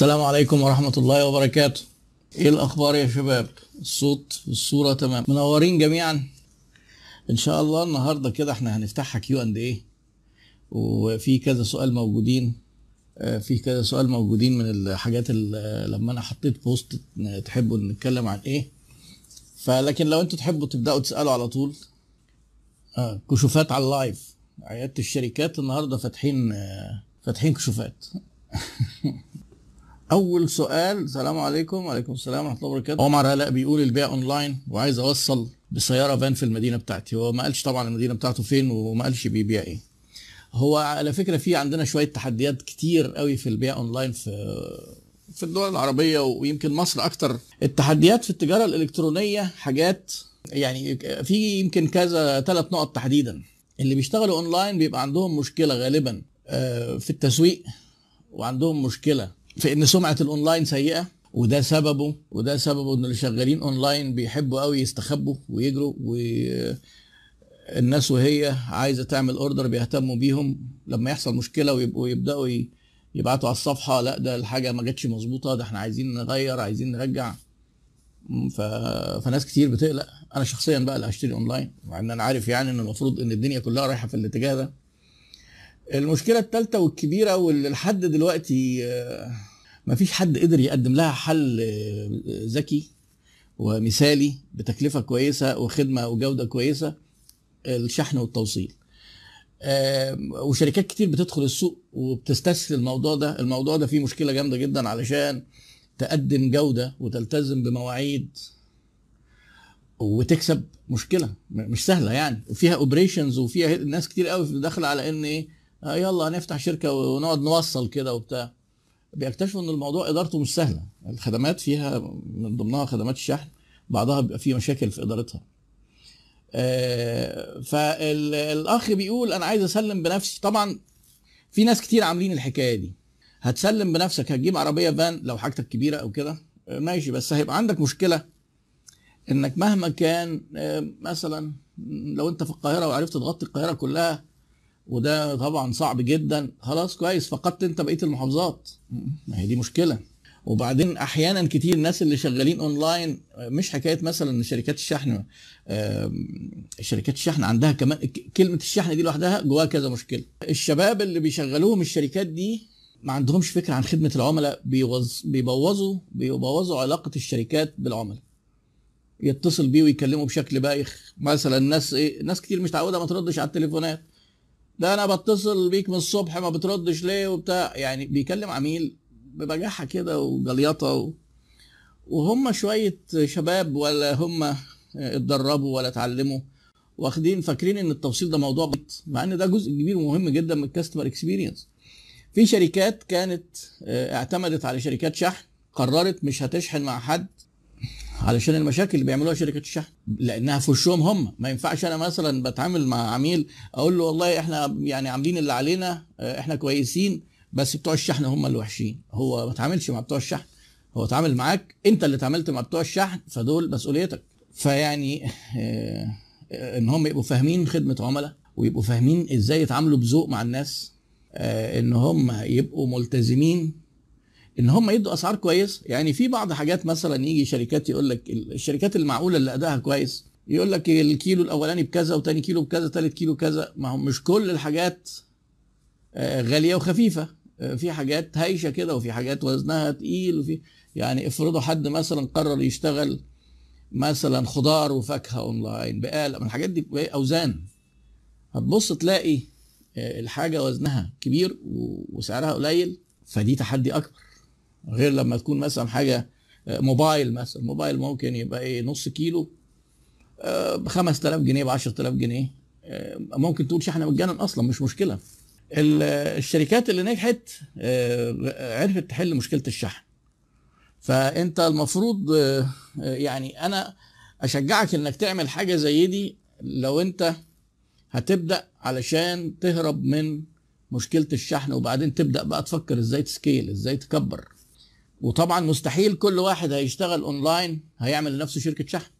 السلام عليكم ورحمة الله وبركاته. إيه الأخبار يا شباب؟ الصوت والصورة تمام. منورين جميعا؟ إن شاء الله النهاردة كده إحنا هنفتحها Q and A وفي كذا سؤال موجودين. آه، في كذا سؤال موجودين من الحاجات اللي لما أنا حطيت post تحبوا نتكلم عن إيه؟ فلكن لو أنتوا تحبوا تبدأوا تسألوا على طول. آه كشوفات على ال live. عيادة الشركات النهارده فاتحين آه، فاتحين كشوفات. أول سؤال السلام عليكم. وعليكم السلام ورحمة الله وبركاته. عمر علاء بيقول البيع أونلاين وعايز أوصل بسيارة فان في المدينة بتاعتي. هو ما قالش طبعا المدينة بتاعته فين وما قالش بيبيع إيه. هو على فكرة في عندنا شوية تحديات كتير قوي في البيع أونلاين في في الدول العربية ويمكن مصر أكتر. التحديات في التجارة الإلكترونية حاجات يعني في يمكن كذا ثلاث نقط تحديدا. اللي بيشتغلوا أونلاين بيبقى عندهم مشكلة غالبا آه، في التسويق وعندهم مشكلة في ان سمعة الأونلاين سيئة وده سببه وده سببه إن اللي شغالين أونلاين بيحبوا قوي يستخبوا ويجروا والناس وهي عايزة تعمل order بيهتموا بيهم. لما يحصل مشكلة ويبقوا يبدأوا يبعتوا على الصفحة لأ ده الحاجة ما جاتش مظبوطة ده إحنا عايزين نغير عايزين نرجع. ف... فناس كتير بتقلق. أنا شخصيا بقلق اشتري أونلاين مع إن أنا عارف يعني إن المفروض إن الدنيا كلها رايحة في الاتجاه ده. المشكلة الثالثه والكبيرة واللي لحد دلوقتي آه، مفيش حد قدر يقدم لها حل آه، ذكي ومثالي بتكلفة كويسة وخدمة وجودة كويسة الشحن والتوصيل. آم، وشركات كتير بتدخل السوق وبتستسهل الموضوع ده. الموضوع ده فيه مشكلة جامدة جدا علشان تقدم جودة وتلتزم بمواعيد وتكسب مشكلة مش سهلة يعني. وفيها اوبريشنز وفيها ناس كتير قوي داخلة على إن إيه آه يلا هنفتح شركة ونقعد نوصل كده وبتاع. بيكتشفوا إن الموضوع إدارته مش سهلة. الخدمات فيها من ضمنها خدمات الشحن بعضها بيبقى فيه مشاكل في إدارتها. آه، فالاخ بيقول أنا عايز أسلم بنفسي. طبعا في ناس كتير عاملين الحكاية دي. هتسلم بنفسك هتجيب عربية فان لو حاجتك كبيرة أو كده. آه، ماشي بس هيبقى عندك مشكلة إنك مهما كان آه، مثلا لو أنت في القاهرة وعرفت تغطي القاهرة كلها وده طبعا صعب جدا. خلاص كويس فقدت أنت بقية المحافظات. ما هي دي مشكلة. وبعدين أحيانا كتير الناس اللي شغالين أونلاين مش حكاية مثلا شركات الشحن شركات الشحن عندها كمان كلمة الشحن دي لوحدها جواها كذا مشكلة. الشباب اللي بيشغلوهم الشركات دي ما عندهمش فكرة عن خدمة العملاء. بيبوظوا بيبوظوا علاقة الشركات بالعملاء. يتصل بيه ويكلمه بشكل بايخ. مثلا الناس إيه ناس كتير مش متعودة ما تردش على التليفونات. ده أنا بتصل بيك من الصبح ما بتردش ليه وبتاع. يعني بيكلم عميل ببجاحة كده وجليطه و... وهم شوية شباب ولا هم اتدربوا ولا اتعلموا واخدين فاكرين إن التوصيل ده موضوع بسيط مع إن ده جزء كبير ومهم جدا من الكاستمر اكسبيرينس في شركات كانت آه، اعتمدت على شركات شحن قررت مش هتشحن مع حد علشان المشاكل اللي بيعملوها شركات الشحن. لأنها في وشهم هم. ما ينفعش أنا مثلا بتعامل مع عميل أقول له والله إحنا يعني عاملين اللي علينا آه، إحنا كويسين بس بتوع الشحن هم اللي وحشين. هو ما تعاملش مع بتوع الشحن. هو اتعامل معاك أنت اللي اتعاملت مع بتوع الشحن فدول مسؤوليتك. فيعني آه، آه، إن هم يبقوا فاهمين خدمة عملاء ويبقوا فاهمين إزاي يتعاملوا بذوق مع الناس آه، إن هم يبقوا ملتزمين إن هم يدوا أسعار كويس. يعني في بعض حاجات مثلا يجي شركات يقول لك الشركات المعقولة اللي أدائها كويس يقول لك الكيلو الأولاني بكذا وتاني كيلو بكذا تالت كيلو كذا. ما هم مش كل الحاجات آه، غالية وخفيفة. آه، في حاجات هايشة كده وفي حاجات وزنها تقيل وفي يعني افرضوا حد مثلا قرر يشتغل مثلا خضار وفاكهة أونلاين بقالة من الحاجات دي؟ أوزان. هتبص تلاقي آه، الحاجة وزنها كبير وسعرها قليل فدي تحدي أكبر. غير لما تكون مثلا حاجة آه، موبايل مثلا. موبايل ممكن يبقى إيه نص كيلو ب 5000 جنيه ب 10000 جنيه. آه، ممكن تقول شحن مجانا أصلا مش مشكلة. ال- الشركات اللي نجحت آه، عرفت تحل مشكلة الشحن. فأنت المفروض آه، آه، يعني أنا أشجعك إنك تعمل حاجة زي دي لو أنت هتبدأ علشان تهرب من مشكلة الشحن وبعدين تبدأ بقى تفكر إزاي تسكيل إزاي تكبر. وطبعا مستحيل كل واحد هيشتغل أونلاين هيعمل لنفسه شركة شحن.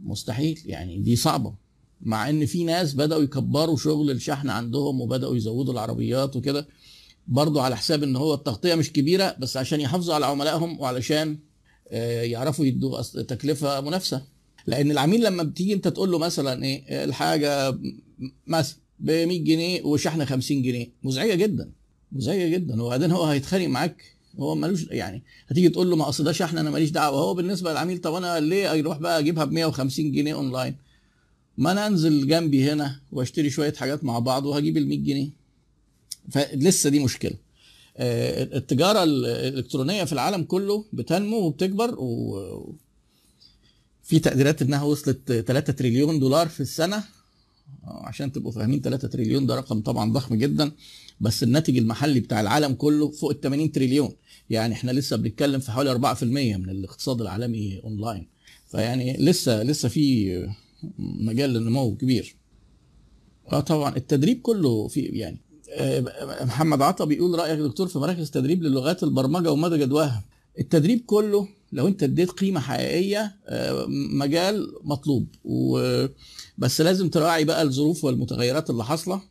مستحيل يعني دي صعبة. مع إن في ناس بدأوا يكبروا شغل الشحن عندهم وبدأوا يزودوا العربيات وكده برضه على حساب إن هو التغطية مش كبيرة بس عشان يحافظوا على عملائهم وعلشان آه، يعرفوا يدوا تكلفة منافسة. لأن العميل لما بتيجي أنت تقول له مثلا إيه الحاجة مثلا ب 100 جنيه وشحن 50 جنيه مزعجة جدا مزعجة جدا. وبعدين هو هيتخانق معاك هو ملوش يعني هتيجي تقول له ما أصل ده شحن أنا ماليش دعوة. هو بالنسبة للعميل طب أنا ليه أروح بقى اجيبها ب 150 جنيه أونلاين؟ ما أنا أنزل جنبي هنا وأشتري شوية حاجات مع بعض وهجيب ال 100 جنيه. فلسه دي مشكلة. آه، التجارة الإلكترونية في العالم كله بتنمو وبتكبر و في تقديرات إنها وصلت 3 تريليون دولار في السنة. عشان تبقوا فاهمين 3 تريليون ده رقم طبعا ضخم جدا بس الناتج المحلي بتاع العالم كله فوق ال 80 تريليون. يعني إحنا لسه بنتكلم في حوالي 4% من الاقتصاد العالمي أونلاين. فيعني لسه لسه في مجال للنمو كبير. آه طبعا التدريب كله في يعني آه، محمد عطا بيقول رأيك دكتور في مراكز تدريب للغات البرمجة ومدى جدواها. التدريب كله لو انت اديت قيمة حقيقية آه، مجال مطلوب. و- بس لازم تراعي بقى الظروف والمتغيرات اللي حاصلة.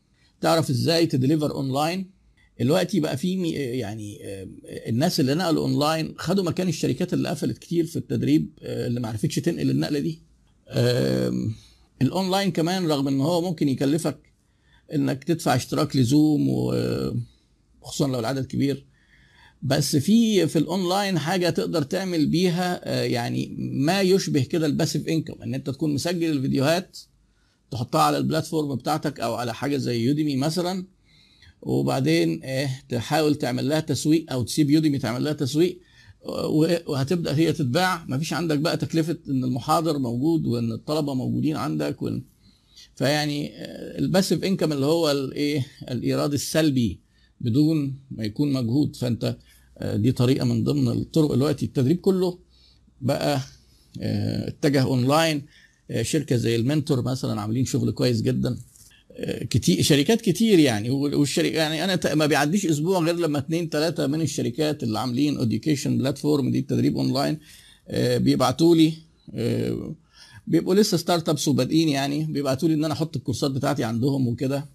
تعرف إزاي ت deliver online. دلوقتي بقى في يعني آه، الناس اللي نقلوا اونلاين خدوا مكان الشركات اللي قفلت كتير في التدريب آه، اللي ما عرفتش تنقل النقلة دي. الاونلاين كمان رغم ان هو ممكن يكلفك انك تدفع اشتراك لزوم وخصوصا لو العدد كبير. بس في في الأونلاين حاجة تقدر تعمل بيها آه، يعني ما يشبه كده ال passive income إن أنت تكون مسجل الفيديوهات تحطها على البلاتفورم بتاعتك أو على حاجة زي يوديمي مثلا وبعدين آه، تحاول تعمل لها تسويق أو تسيب يوديمي تعمل لها تسويق وهتبدأ هي تتباع. مفيش عندك بقى تكلفة إن المحاضر موجود وإن الطلبة موجودين عندك وإن فيعني آه، الباسيف انكم اللي هو الايه الإيراد السلبي بدون ما يكون مجهود. فأنت دي طريقة من ضمن الطرق دلوقتي التدريب كله بقى آه، اتجه اونلاين آه، شركة زي المنتور مثلا عاملين شغل كويس جدا. آه، كتير شركات كتير يعني والشركة يعني أنا ما بيعديش أسبوع غير لما اتنين تلاتة من الشركات اللي عاملين education platform دي التدريب اونلاين آه، بيبعتوا لي آه، بيبقوا لسه startups وبادئين يعني بيبعتوا لي إن أنا أحط الكورسات بتاعتي عندهم وكده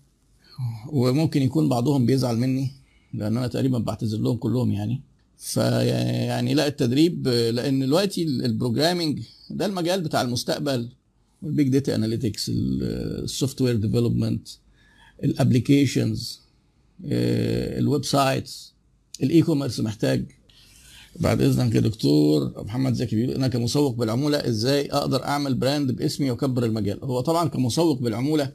وممكن يكون بعضهم بيزعل مني. لأن أنا تقريبا بعتذر لهم كلهم يعني. فيعني لأ التدريب لأن دلوقتي ال programming ده المجال بتاع المستقبل ال big data analytics ال software development ال applications ال websites ال e-commerce محتاج. بعد إذنك يا دكتور محمد زكي بيقول أنا كمسوق بالعمولة إزاي أقدر أعمل brand باسمي وأكبر المجال؟ هو طبعا كمسوق بالعمولة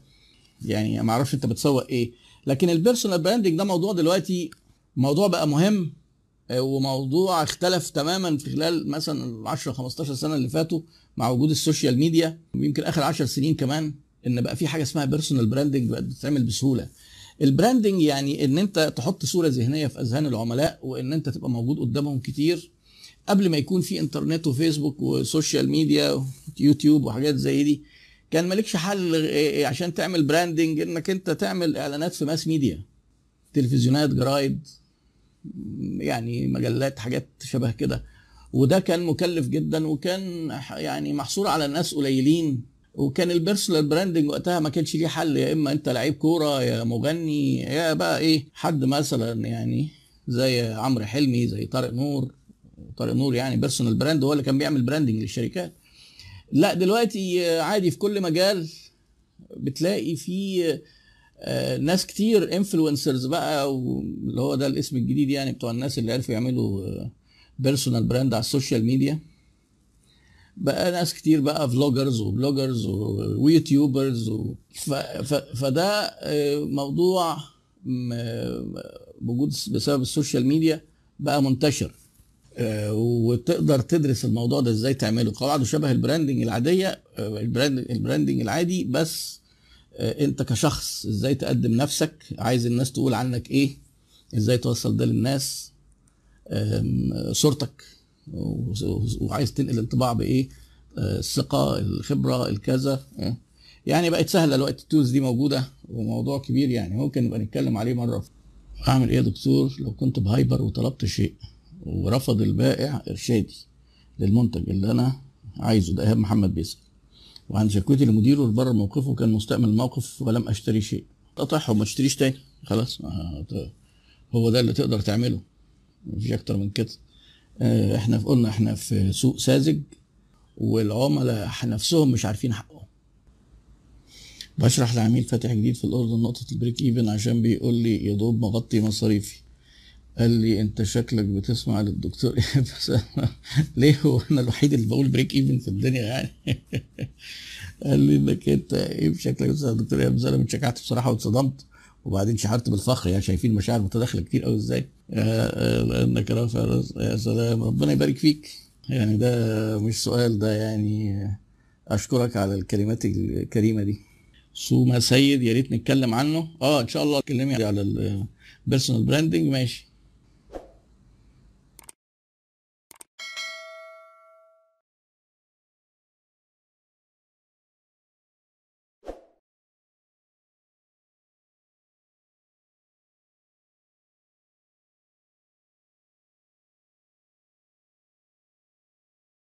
يعني ما أعرفش أنت بتسوق إيه. لكن ال personal branding ده موضوع دلوقتي موضوع بقى مهم آه، وموضوع اختلف تماما في خلال مثلا ال 10 15 سنة اللي فاتوا مع وجود ال social media. ويمكن آخر 10 سنين كمان إن بقى في حاجة اسمها personal branding بقت بتتعمل بسهولة. ال branding يعني إن أنت تحط صورة ذهنية في أذهان العملاء وإن أنت تبقى موجود قدامهم كتير. قبل ما يكون في إنترنت وفيسبوك و social media ويوتيوب وحاجات زي دي كان مالكش حل غ- عشان تعمل branding إنك أنت تعمل إعلانات في mass media تلفزيونات جرايد يعني مجلات حاجات شبه كده. وده كان مكلف جدا وكان يعني محصور على ناس قليلين. وكان ال personal branding وقتها ما كانش ليه حل. يا إما أنت لعيب كورة يا مغني يا بقى إيه حد مثلا يعني زي عمرو حلمي زي طارق نور. طارق نور يعني personal brand هو اللي كان بيعمل branding للشركات. لا دلوقتي عادي في كل مجال بتلاقي في آه، ناس كتير influencers بقى واللي هو ده الاسم الجديد يعني بتوع الناس اللي عرفوا يعملوا personal brand على ال social media بقى ناس كتير بقى vloggers و bloggers و YouTubers و... ف... ف... فده آه، موضوع موجود بسبب ال social media بقى منتشر. آه، وتقدر تدرس الموضوع ده إزاي تعمله. قواعده شبه ال branding العادية آه، ال brand ال branding العادي بس آه، انت كشخص إزاي تقدم نفسك؟ عايز الناس تقول عنك إيه؟ إزاي توصل ده للناس؟ صورتك. وعايز تنقل انطباع بإيه؟ آه، الثقة الخبرة الكذا. آه. يعني بقت سهلة دلوقتي. ال tools دي موجودة وموضوع كبير يعني. ممكن نبقى نتكلم عليه مرة. أعمل إيه يا دكتور؟ لو كنت بهايبر وطلبت شيء. ورفض البائع إرشادي للمنتج اللي أنا عايزه. ده إيهاب محمد بيسأل. وعن شكوتي لمديره بره موقفه كان مستأمن الموقف ولم أشتري شيء. قطعهم ما اشتريش تاني. خلاص آه، هو ده اللي تقدر تعمله. مفيش أكتر من كده. آه، إحنا قلنا إحنا في سوق ساذج والعملاء نفسهم مش عارفين حقهم. بشرح لعميل فاتح جديد في الأردن نقطة ال break even عشان بيقول لي يا دوب مغطي مصاريفي. قال لي انت شكلك بتسمع للدكتور إيهاب. ليه هو أنا الوحيد اللي بقول break even في الدنيا يعني؟ قال لي انك انت إيه شكلك بتسمع للدكتور إيهاب. أنا اتشجعت بصراحة واتصدمت. وبعدين شعرت بالفخر يعني شايفين مشاعر متداخلة كتير قوي إزاي. لانك رافع يا سلام. ربنا يبارك فيك. يعني ده مش سؤال ده يعني أشكرك على الكلمات الكريمة دي. سوما سيد يا ريت نتكلم عنه. آه إن شاء الله اتكلمي على ال personal branding ماشي.